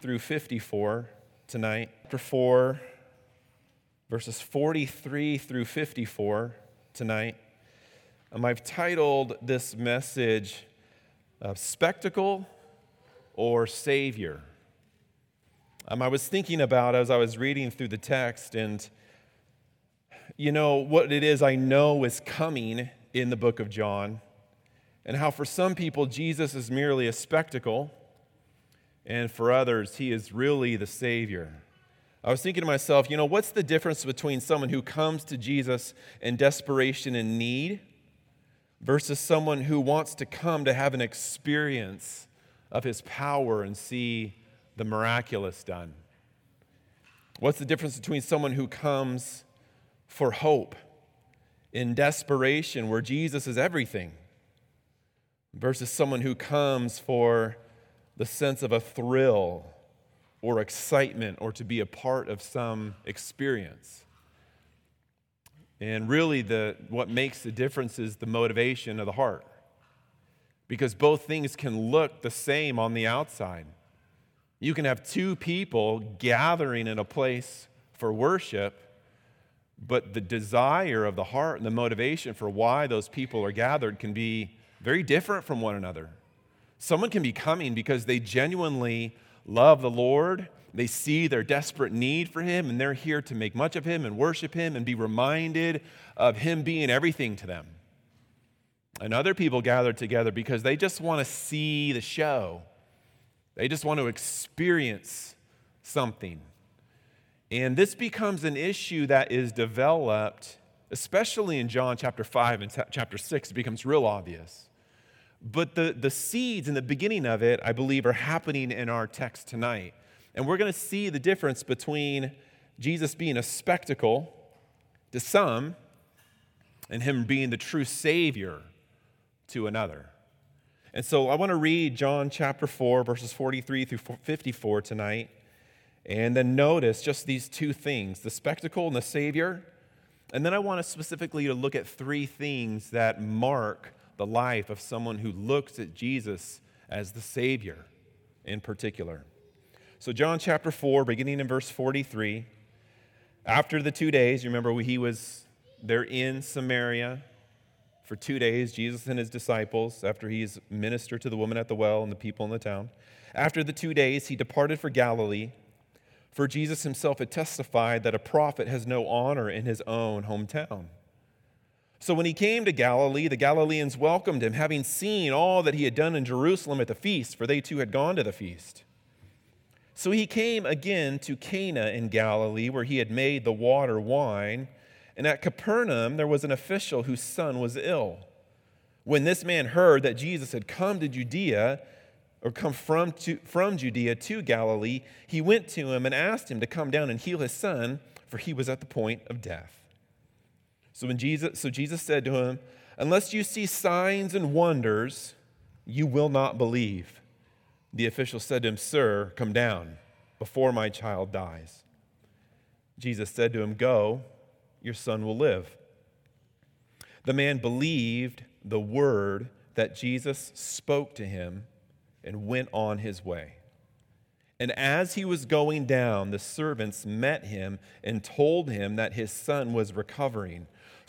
through 54 tonight. Chapter 4, verses 43 through 54 tonight. Um, I've titled this message uh, Spectacle or Savior. Um, I was thinking about as I was reading through the text, and you know what it is I know is coming in the book of John, and how for some people Jesus is merely a spectacle and for others, he is really the Savior. I was thinking to myself, you know, what's the difference between someone who comes to Jesus in desperation and need versus someone who wants to come to have an experience of his power and see the miraculous done? What's the difference between someone who comes for hope in desperation, where Jesus is everything, versus someone who comes for the sense of a thrill or excitement or to be a part of some experience. And really, the, what makes the difference is the motivation of the heart. Because both things can look the same on the outside. You can have two people gathering in a place for worship, but the desire of the heart and the motivation for why those people are gathered can be very different from one another. Someone can be coming because they genuinely love the Lord. They see their desperate need for Him, and they're here to make much of Him and worship Him and be reminded of Him being everything to them. And other people gather together because they just want to see the show, they just want to experience something. And this becomes an issue that is developed, especially in John chapter 5 and chapter 6, it becomes real obvious. But the, the seeds in the beginning of it, I believe, are happening in our text tonight. And we're going to see the difference between Jesus being a spectacle to some and him being the true Savior to another. And so I want to read John chapter 4, verses 43 through 54 tonight. And then notice just these two things the spectacle and the Savior. And then I want us specifically to look at three things that mark the life of someone who looks at Jesus as the Savior in particular. So, John chapter 4, beginning in verse 43, after the two days, you remember he was there in Samaria for two days, Jesus and his disciples, after he's ministered to the woman at the well and the people in the town. After the two days, he departed for Galilee, for Jesus himself had testified that a prophet has no honor in his own hometown. So when he came to Galilee, the Galileans welcomed him, having seen all that he had done in Jerusalem at the feast, for they too had gone to the feast. So he came again to Cana in Galilee, where he had made the water wine. And at Capernaum, there was an official whose son was ill. When this man heard that Jesus had come to Judea, or come from, to, from Judea to Galilee, he went to him and asked him to come down and heal his son, for he was at the point of death. So when Jesus so Jesus said to him, "Unless you see signs and wonders, you will not believe." The official said to him, "Sir, come down before my child dies." Jesus said to him, "Go, your son will live." The man believed the word that Jesus spoke to him and went on his way. And as he was going down, the servants met him and told him that his son was recovering.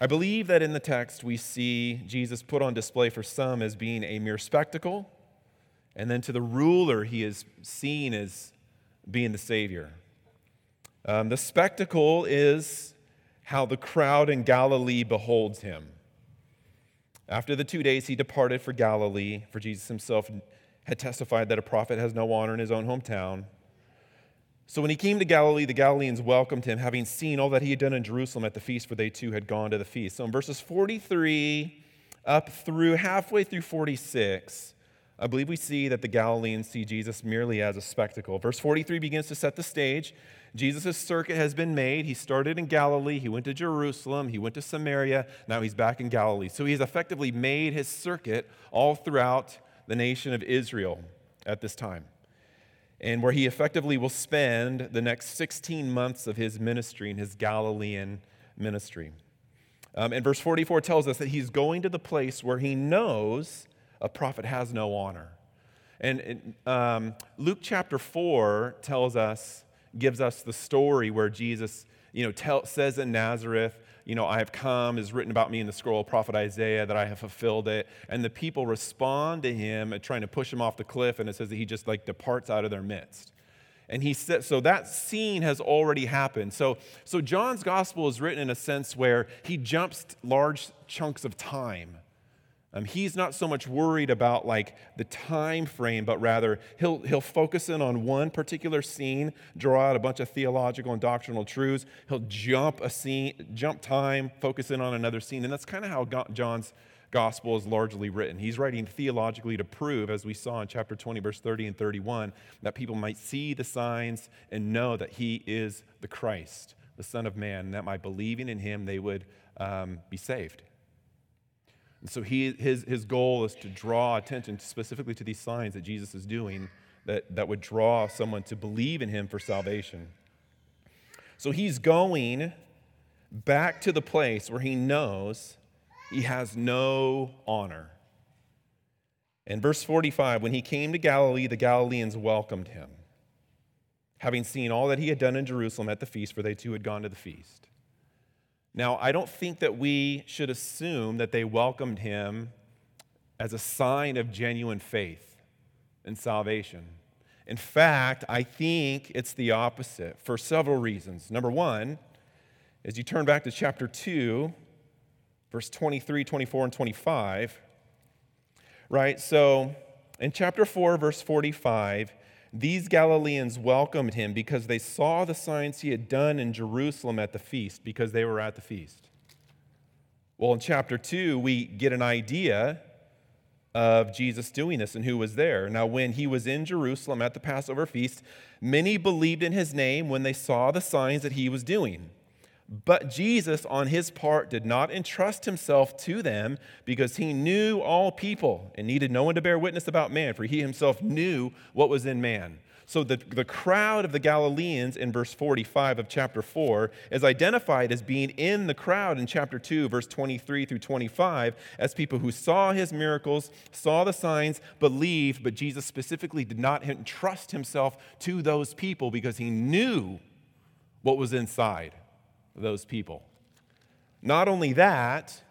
I believe that in the text we see Jesus put on display for some as being a mere spectacle, and then to the ruler he is seen as being the Savior. Um, the spectacle is how the crowd in Galilee beholds him. After the two days, he departed for Galilee, for Jesus himself had testified that a prophet has no honor in his own hometown. So when he came to Galilee, the Galileans welcomed him, having seen all that he had done in Jerusalem at the feast, for they too had gone to the feast. So in verses 43 up through halfway through 46, I believe we see that the Galileans see Jesus merely as a spectacle. Verse 43 begins to set the stage. Jesus' circuit has been made. He started in Galilee, he went to Jerusalem, he went to Samaria, now he's back in Galilee. So he's effectively made his circuit all throughout the nation of Israel at this time, and where he effectively will spend the next 16 months of his ministry in his Galilean ministry. Um, and verse 44 tells us that he's going to the place where he knows a prophet has no honor. And um, Luke chapter 4 tells us, gives us the story where Jesus, you know, tell, says in Nazareth, you know, I have come, is written about me in the scroll of prophet Isaiah, that I have fulfilled it. And the people respond to him uh, trying to push him off the cliff, and it says that he just like departs out of their midst. And he said, so that scene has already happened. So, so John's gospel is written in a sense where he jumps large chunks of time. Um, he's not so much worried about like the time frame, but rather he'll, he'll focus in on one particular scene, draw out a bunch of theological and doctrinal truths. He'll jump a scene, jump time, focus in on another scene. And that's kind of how John's gospel is largely written. He's writing theologically to prove, as we saw in chapter 20, verse 30 and 31, that people might see the signs and know that he is the Christ, the Son of Man, and that by believing in him they would um, be saved. And so he, his, his goal is to draw attention specifically to these signs that Jesus is doing that, that would draw someone to believe in him for salvation. So he's going back to the place where he knows he has no honor. In verse 45, when he came to Galilee, the Galileans welcomed him, having seen all that he had done in Jerusalem at the feast, for they too had gone to the feast. Now, I don't think that we should assume that they welcomed him as a sign of genuine faith and salvation. In fact, I think it's the opposite for several reasons. Number one, as you turn back to chapter 2, verse 23, 24, and 25, right? So in chapter 4, verse 45, these Galileans welcomed him because they saw the signs he had done in Jerusalem at the feast, because they were at the feast. Well, in chapter 2, we get an idea of Jesus doing this and who was there. Now, when he was in Jerusalem at the Passover feast, many believed in his name when they saw the signs that he was doing. But Jesus, on his part, did not entrust himself to them because he knew all people and needed no one to bear witness about man, for he himself knew what was in man. So the, the crowd of the Galileans in verse 45 of chapter 4 is identified as being in the crowd in chapter 2, verse 23 through 25, as people who saw his miracles, saw the signs, believed, but Jesus specifically did not entrust himself to those people because he knew what was inside those people. Not only that,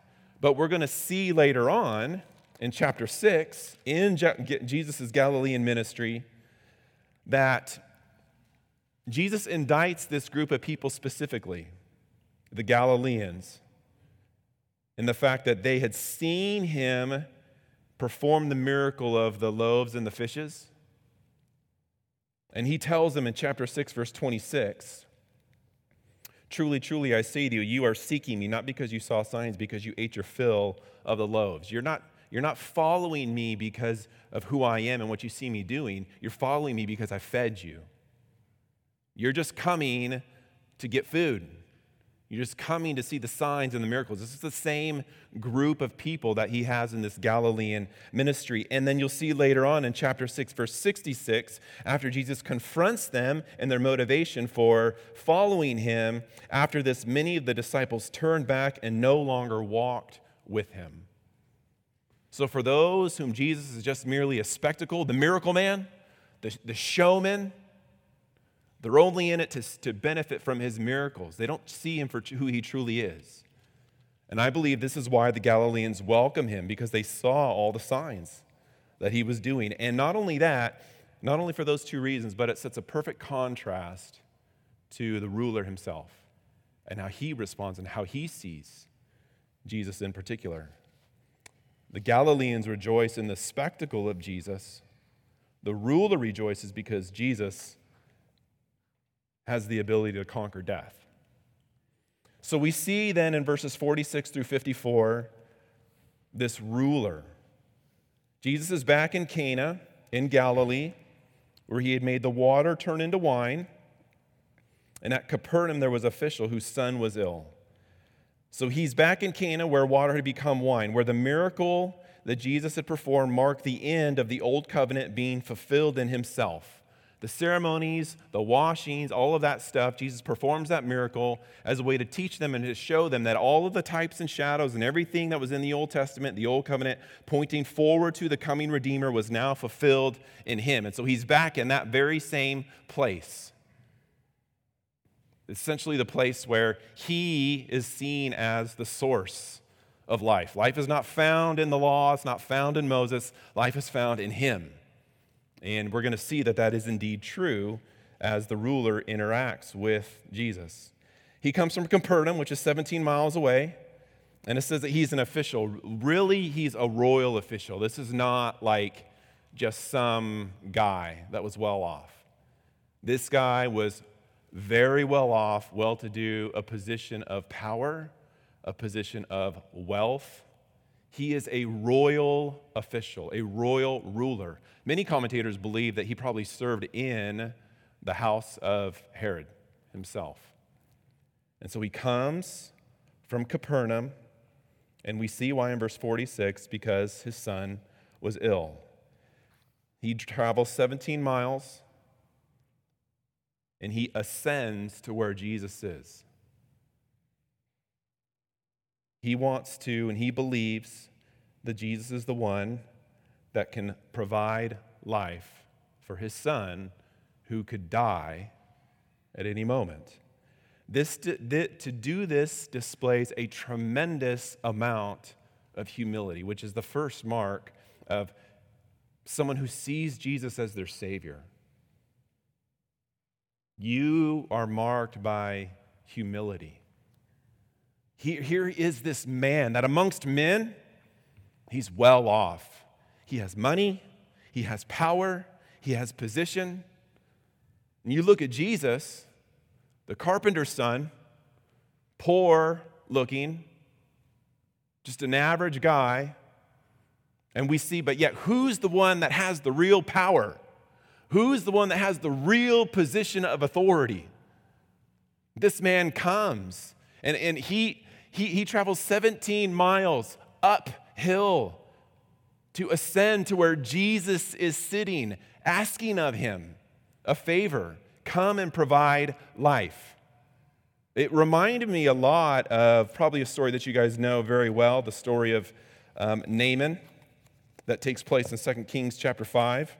but we're going to see later on in chapter 6 in Jesus' Galilean ministry that Jesus indicts this group of people specifically, the Galileans, in the fact that they had seen him perform the miracle of the loaves and the fishes. And he tells them in chapter 6, verse 26 Truly, truly, I say to you, you are seeking me not because you saw signs, because you ate your fill of the loaves. You're not, you're not following me because of who I am and what you see me doing. You're following me because I fed you. You're just coming to get food. You're just coming to see the signs and the miracles. This is the same group of people that he has in this Galilean ministry. And then you'll see later on in chapter 6, verse 66, after Jesus confronts them and their motivation for following him, after this, many of the disciples turned back and no longer walked with him. So, for those whom Jesus is just merely a spectacle, the miracle man, the, the showman, they're only in it to, to benefit from his miracles. They don't see him for who he truly is. And I believe this is why the Galileans welcome him, because they saw all the signs that he was doing. And not only that, not only for those two reasons, but it sets a perfect contrast to the ruler himself and how he responds and how he sees Jesus in particular. The Galileans rejoice in the spectacle of Jesus. The ruler rejoices because Jesus has the ability to conquer death. So we see then in verses 46 through 54 this ruler. Jesus is back in Cana in Galilee, where he had made the water turn into wine. And at Capernaum, there was a official whose son was ill. So he's back in Cana, where water had become wine, where the miracle that Jesus had performed marked the end of the old covenant being fulfilled in himself the ceremonies, the washings, all of that stuff. Jesus performs that miracle as a way to teach them and to show them that all of the types and shadows and everything that was in the Old Testament, the Old Covenant, pointing forward to the coming Redeemer, was now fulfilled in him. And so he's back in that very same place. Essentially, the place where he is seen as the source of life. Life is not found in the law, it's not found in Moses, life is found in him. And we're going to see that that is indeed true as the ruler interacts with Jesus. He comes from Capernaum, which is 17 miles away, and it says that he's an official. Really, he's a royal official. This is not like just some guy that was well off. This guy was very well off, well to do, a position of power, a position of wealth. He is a royal official, a royal ruler. Many commentators believe that he probably served in the house of Herod himself. And so he comes from Capernaum, and we see why in verse 46 because his son was ill. He travels 17 miles and he ascends to where Jesus is. He wants to, and he believes that Jesus is the one that can provide life for his son who could die at any moment. This, to, to do this displays a tremendous amount of humility, which is the first mark of someone who sees Jesus as their Savior. You are marked by humility. Here, here is this man that amongst men, he's well off. He has money, he has power, he has position. And you look at Jesus, the carpenter's son, poor looking, just an average guy. And we see, but yet, who's the one that has the real power? Who's the one that has the real position of authority? This man comes and, and he, he, he travels 17 miles uphill to ascend to where Jesus is sitting, asking of him a favor come and provide life. It reminded me a lot of probably a story that you guys know very well the story of um, Naaman that takes place in 2 Kings chapter 5.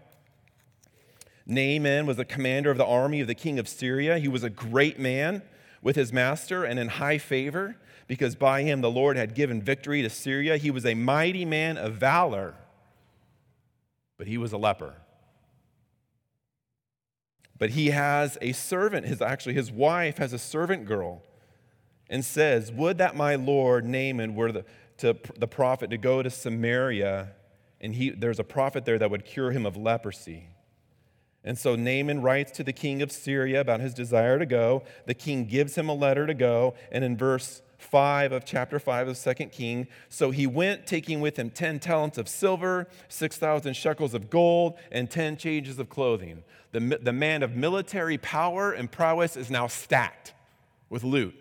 Naaman was the commander of the army of the king of Syria. He was a great man with his master and in high favor because by him the Lord had given victory to Syria. He was a mighty man of valor but he was a leper. But he has a servant, his actually his wife has a servant girl and says, Would that my Lord Naaman were the, to the prophet to go to Samaria, and he, there's a prophet there that would cure him of leprosy. And so Naaman writes to the king of Syria about his desire to go. The king gives him a letter to go. And in verse 5 of chapter 5 of 2 King. So he went, taking with him 10 talents of silver, 6,000 shekels of gold, and 10 changes of clothing. The, the man of military power and prowess is now stacked with loot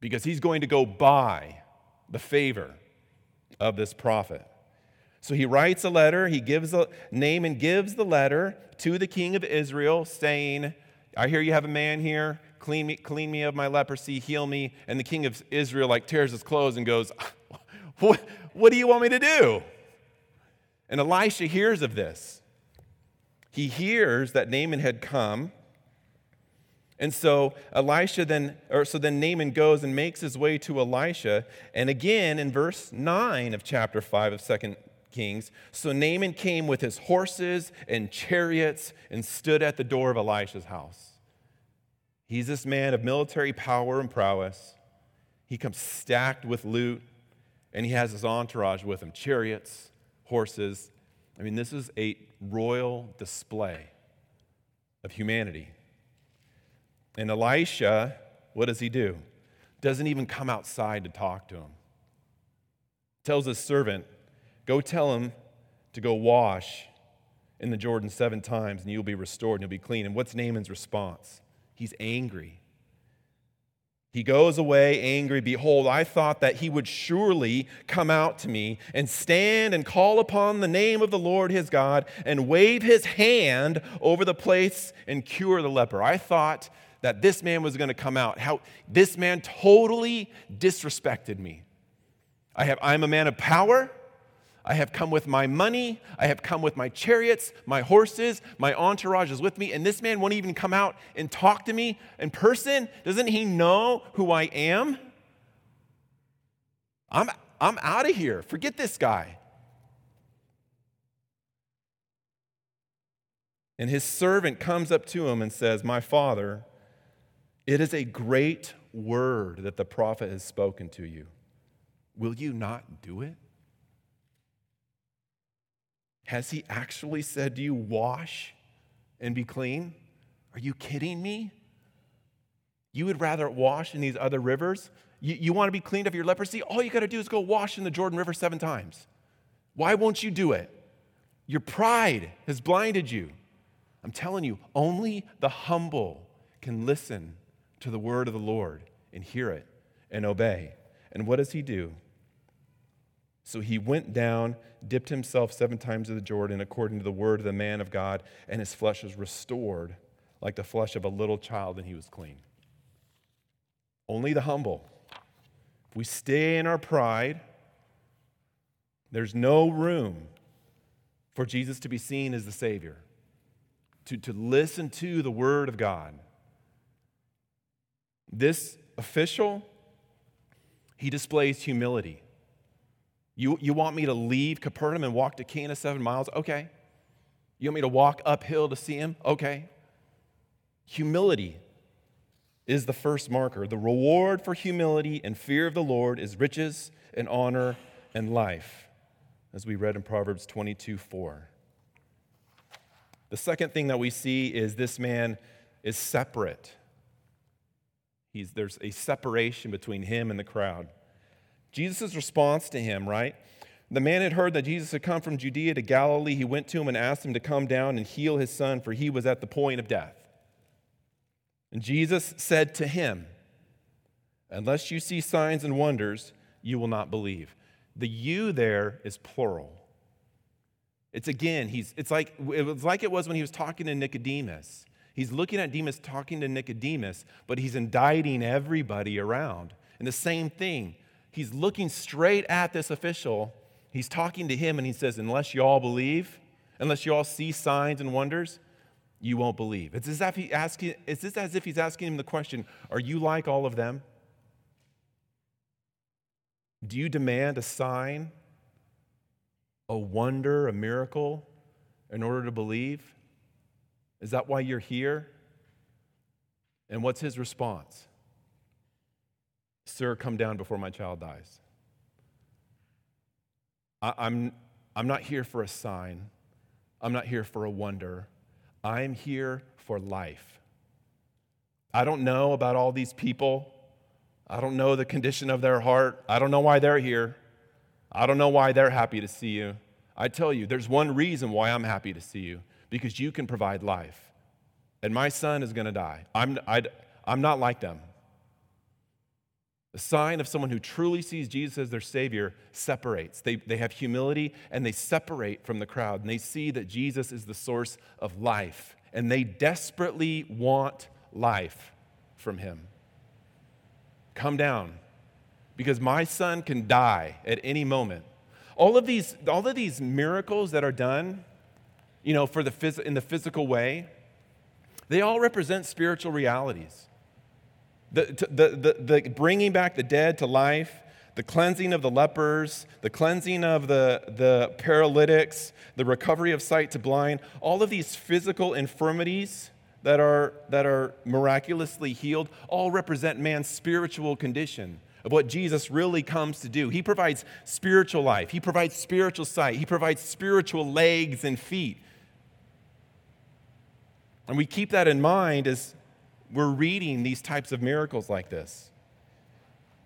because he's going to go buy the favor of this prophet. So he writes a letter, he gives a name and gives the letter to the king of Israel saying, I hear you have a man here clean me, clean me of my leprosy, heal me. And the king of Israel like tears his clothes and goes, what, what do you want me to do? And Elisha hears of this. He hears that Naaman had come. And so Elisha then, or so then Naaman goes and makes his way to Elisha. And again in verse 9 of chapter 5 of 2 Kings, so Naaman came with his horses and chariots and stood at the door of Elisha's house. He's this man of military power and prowess. He comes stacked with loot, and he has his entourage with him chariots, horses. I mean, this is a royal display of humanity. And Elisha, what does he do? Doesn't even come outside to talk to him. Tells his servant, Go tell him to go wash in the Jordan seven times and you'll be restored and you'll be clean. And what's Naaman's response? He's angry. He goes away angry. Behold, I thought that he would surely come out to me and stand and call upon the name of the Lord his God and wave his hand over the place and cure the leper. I thought that this man was going to come out. How this man totally disrespected me. I have, I'm a man of power. I have come with my money. I have come with my chariots, my horses, my entourage is with me. And this man won't even come out and talk to me in person. Doesn't he know who I am? I'm, I'm out of here. Forget this guy. And his servant comes up to him and says, My father, it is a great word that the prophet has spoken to you. Will you not do it? Has he actually said to you, wash and be clean? Are you kidding me? You would rather wash in these other rivers? You, you want to be cleaned of your leprosy? All you got to do is go wash in the Jordan River seven times. Why won't you do it? Your pride has blinded you. I'm telling you, only the humble can listen to the word of the Lord and hear it and obey. And what does he do? So he went down, dipped himself seven times in the Jordan according to the word of the man of God, and his flesh was restored like the flesh of a little child, and he was clean. Only the humble. If we stay in our pride, there's no room for Jesus to be seen as the Savior, to, to listen to the Word of God. This official, he displays humility. You, you want me to leave Capernaum and walk to Cana seven miles? Okay. You want me to walk uphill to see him? Okay. Humility is the first marker. The reward for humility and fear of the Lord is riches and honor and life, as we read in Proverbs 22 4. The second thing that we see is this man is separate. He's, there's a separation between him and the crowd. Jesus' response to him, right? The man had heard that Jesus had come from Judea to Galilee. He went to him and asked him to come down and heal his son, for he was at the point of death. And Jesus said to him, Unless you see signs and wonders, you will not believe. The you there is plural. It's again, he's, it's like, it was like it was when he was talking to Nicodemus. He's looking at Demas talking to Nicodemus, but he's indicting everybody around. And the same thing, he's looking straight at this official. He's talking to him and he says, Unless you all believe, unless you all see signs and wonders, you won't believe. It's as if, he asking, it's just as if he's asking him the question Are you like all of them? Do you demand a sign, a wonder, a miracle in order to believe? Is that why you're here? And what's his response? Sir, come down before my child dies. I, I'm, I'm not here for a sign, I'm not here for a wonder. I'm here for life. I don't know about all these people. I don't know the condition of their heart. I don't know why they're here. I don't know why they're happy to see you. I tell you, there's one reason why I'm happy to see you because you can provide life. And my son is going to die. I'm, I, am i am not like them. The sign of someone who truly sees Jesus as their Savior separates. They, they have humility and they separate from the crowd and they see that Jesus is the source of life and they desperately want life from Him. Come down because my son can die at any moment. All of these, all of these miracles that are done, you know, for the phys- in the physical way, they all represent spiritual realities the, the, the, the bringing back the dead to life, the cleansing of the lepers, the cleansing of the, the paralytics, the recovery of sight to blind, all of these physical infirmities that are, that are miraculously healed all represent man's spiritual condition of what Jesus really comes to do. He provides spiritual life, He provides spiritual sight, He provides spiritual legs and feet. And we keep that in mind as we're reading these types of miracles like this.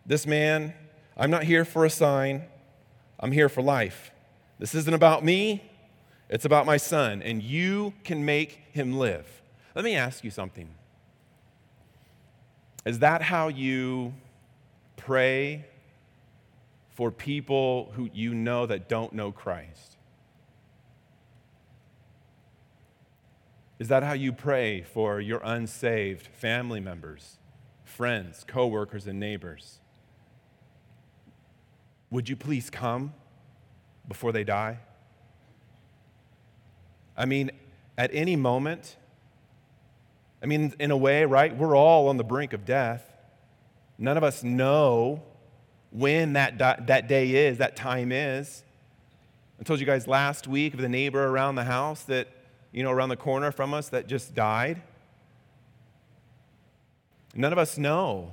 This man, I'm not here for a sign, I'm here for life. This isn't about me, It's about my son, and you can make him live. Let me ask you something. Is that how you pray for people who you know that don't know Christ? Is that how you pray for your unsaved family members, friends, coworkers, and neighbors? Would you please come before they die? I mean, at any moment, I mean, in a way, right? We're all on the brink of death. None of us know when that, that day is, that time is. I told you guys last week of the neighbor around the house that, you know, around the corner from us that just died. None of us know.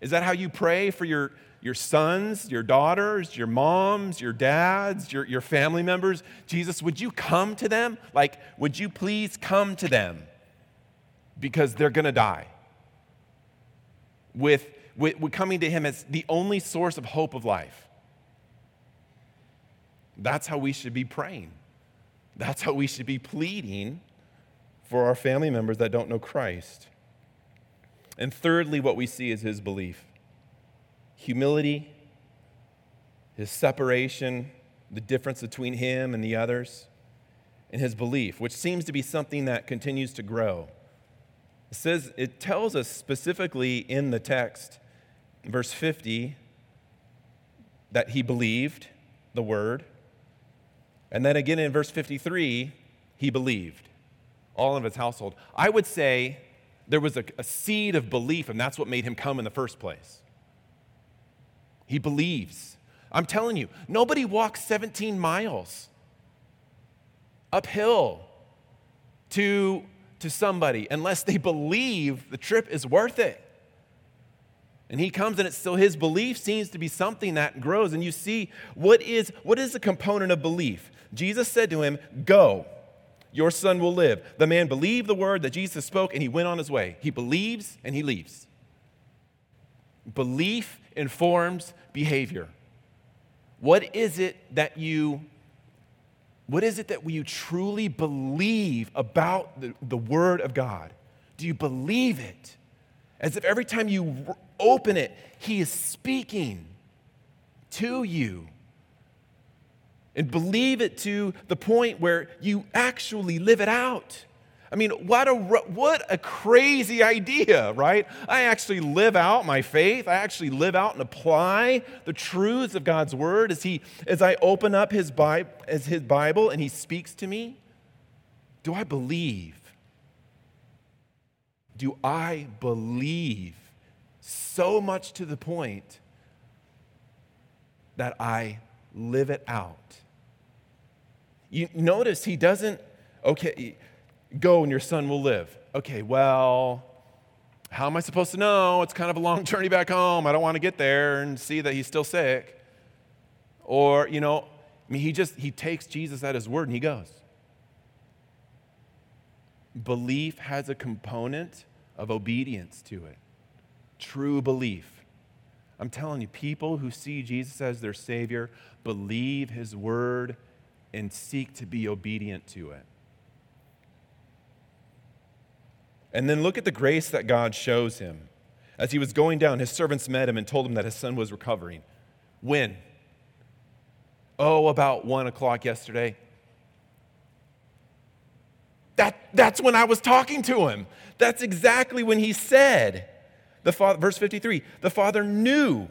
Is that how you pray for your, your sons, your daughters, your moms, your dads, your, your family members. Jesus, would you come to them? Like, would you please come to them? Because they're going to die. With, with, with coming to Him as the only source of hope of life. That's how we should be praying. That's how we should be pleading for our family members that don't know Christ. And thirdly, what we see is his belief humility, his separation, the difference between him and the others, and his belief, which seems to be something that continues to grow. It says, it tells us specifically in the text, verse 50, that he believed the word. And then again in verse 53, he believed all of his household. I would say there was a, a seed of belief, and that's what made him come in the first place. He believes. I'm telling you, nobody walks 17 miles uphill to, to somebody unless they believe the trip is worth it. And he comes and it's still his belief seems to be something that grows. And you see, what is, what is the component of belief? Jesus said to him, Go, your son will live. The man believed the word that Jesus spoke and he went on his way. He believes and he leaves. Belief informs behavior. What is it that you what is it that you truly believe about the, the Word of God? Do you believe it? As if every time you open it, He is speaking to you. And believe it to the point where you actually live it out. I mean, what a, what a crazy idea, right? I actually live out my faith. I actually live out and apply the truths of God's word as, he, as I open up his, Bible, as his Bible and he speaks to me. Do I believe? Do I believe so much to the point that I live it out? You notice he doesn't, okay, Go and your son will live. Okay, well, how am I supposed to know? It's kind of a long journey back home. I don't want to get there and see that he's still sick. Or, you know, I mean, he just, he takes Jesus at his word and he goes. Belief has a component of obedience to it. True belief. I'm telling you, people who see Jesus as their Savior believe His word and seek to be obedient to it. And then look at the grace that God shows him. As he was going down, his servants met him and told him that his son was recovering. When? Oh, about one o'clock yesterday. That, that's when I was talking to him. That's exactly when he said, the father, verse 53, the father knew.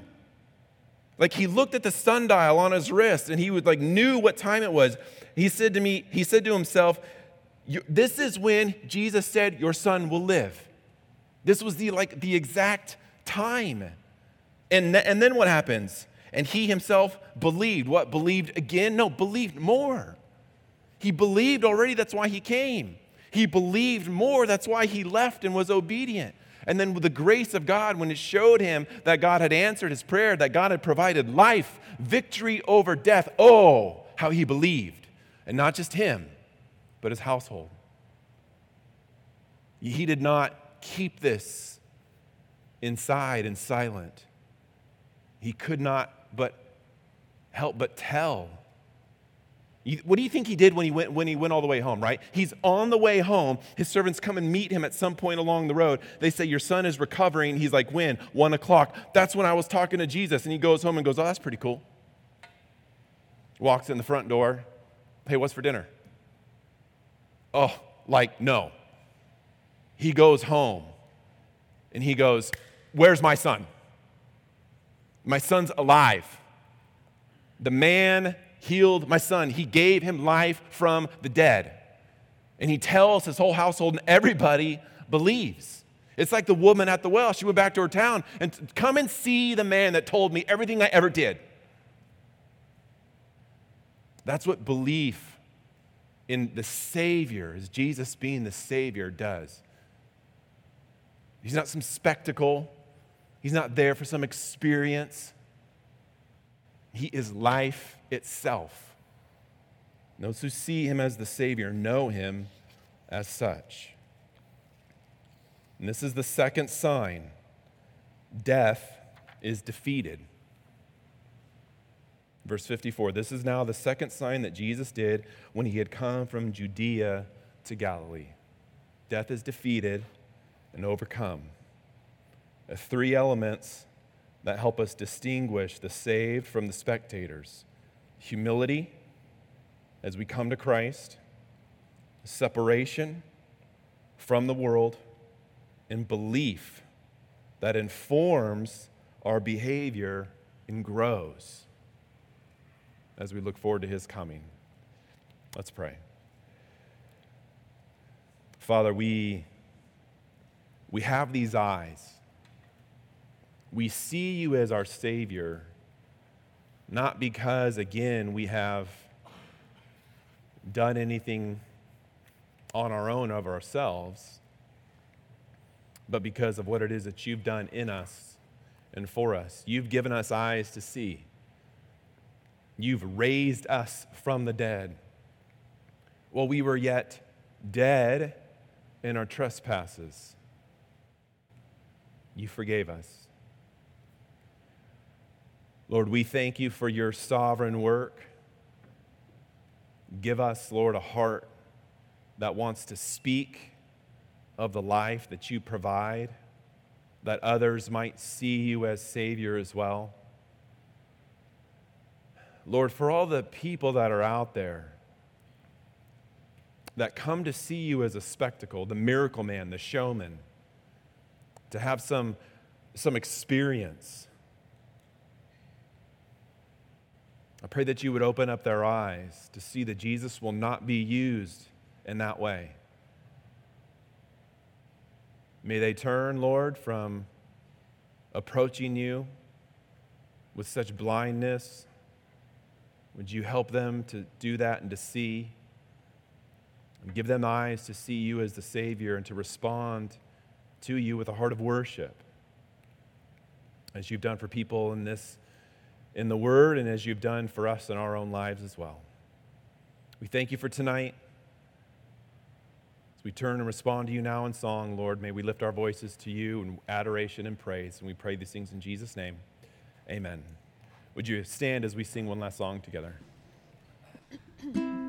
Like he looked at the sundial on his wrist and he would like knew what time it was. He said to me, he said to himself, this is when Jesus said, Your son will live. This was the, like, the exact time. And, and then what happens? And he himself believed. What? Believed again? No, believed more. He believed already, that's why he came. He believed more, that's why he left and was obedient. And then with the grace of God, when it showed him that God had answered his prayer, that God had provided life, victory over death, oh, how he believed. And not just him, but his household. He did not keep this inside and silent. He could not but help but tell what do you think he did when he, went, when he went all the way home, right? He's on the way home. His servants come and meet him at some point along the road. They say, Your son is recovering. He's like, When? One o'clock. That's when I was talking to Jesus. And he goes home and goes, Oh, that's pretty cool. Walks in the front door. Hey, what's for dinner? Oh, like, no. He goes home and he goes, Where's my son? My son's alive. The man healed my son. He gave him life from the dead. And he tells his whole household, and everybody believes. It's like the woman at the well. She went back to her town and come and see the man that told me everything I ever did. That's what belief in the Savior, as Jesus being the Savior, does. He's not some spectacle, He's not there for some experience. He is life itself. Those who see him as the Savior know him as such. And this is the second sign death is defeated. Verse 54 This is now the second sign that Jesus did when he had come from Judea to Galilee. Death is defeated and overcome. Three elements that help us distinguish the saved from the spectators humility as we come to Christ, separation from the world, and belief that informs our behavior and grows as we look forward to his coming. Let's pray. Father, we, we have these eyes we see you as our Savior, not because, again, we have done anything on our own of ourselves, but because of what it is that you've done in us and for us. You've given us eyes to see. You've raised us from the dead. While we were yet dead in our trespasses, you forgave us. Lord, we thank you for your sovereign work. Give us, Lord, a heart that wants to speak of the life that you provide, that others might see you as Savior as well. Lord, for all the people that are out there that come to see you as a spectacle, the miracle man, the showman, to have some, some experience I pray that you would open up their eyes to see that Jesus will not be used in that way. May they turn, Lord, from approaching you with such blindness. Would you help them to do that and to see? And give them eyes to see you as the Savior and to respond to you with a heart of worship, as you've done for people in this in the Word and as you've done for us in our own lives as well. We thank you for tonight. As we turn and respond to you now in song, Lord, may we lift our voices to you in adoration and praise. And we pray these things in Jesus' name. Amen. Would you stand as we sing one last song together?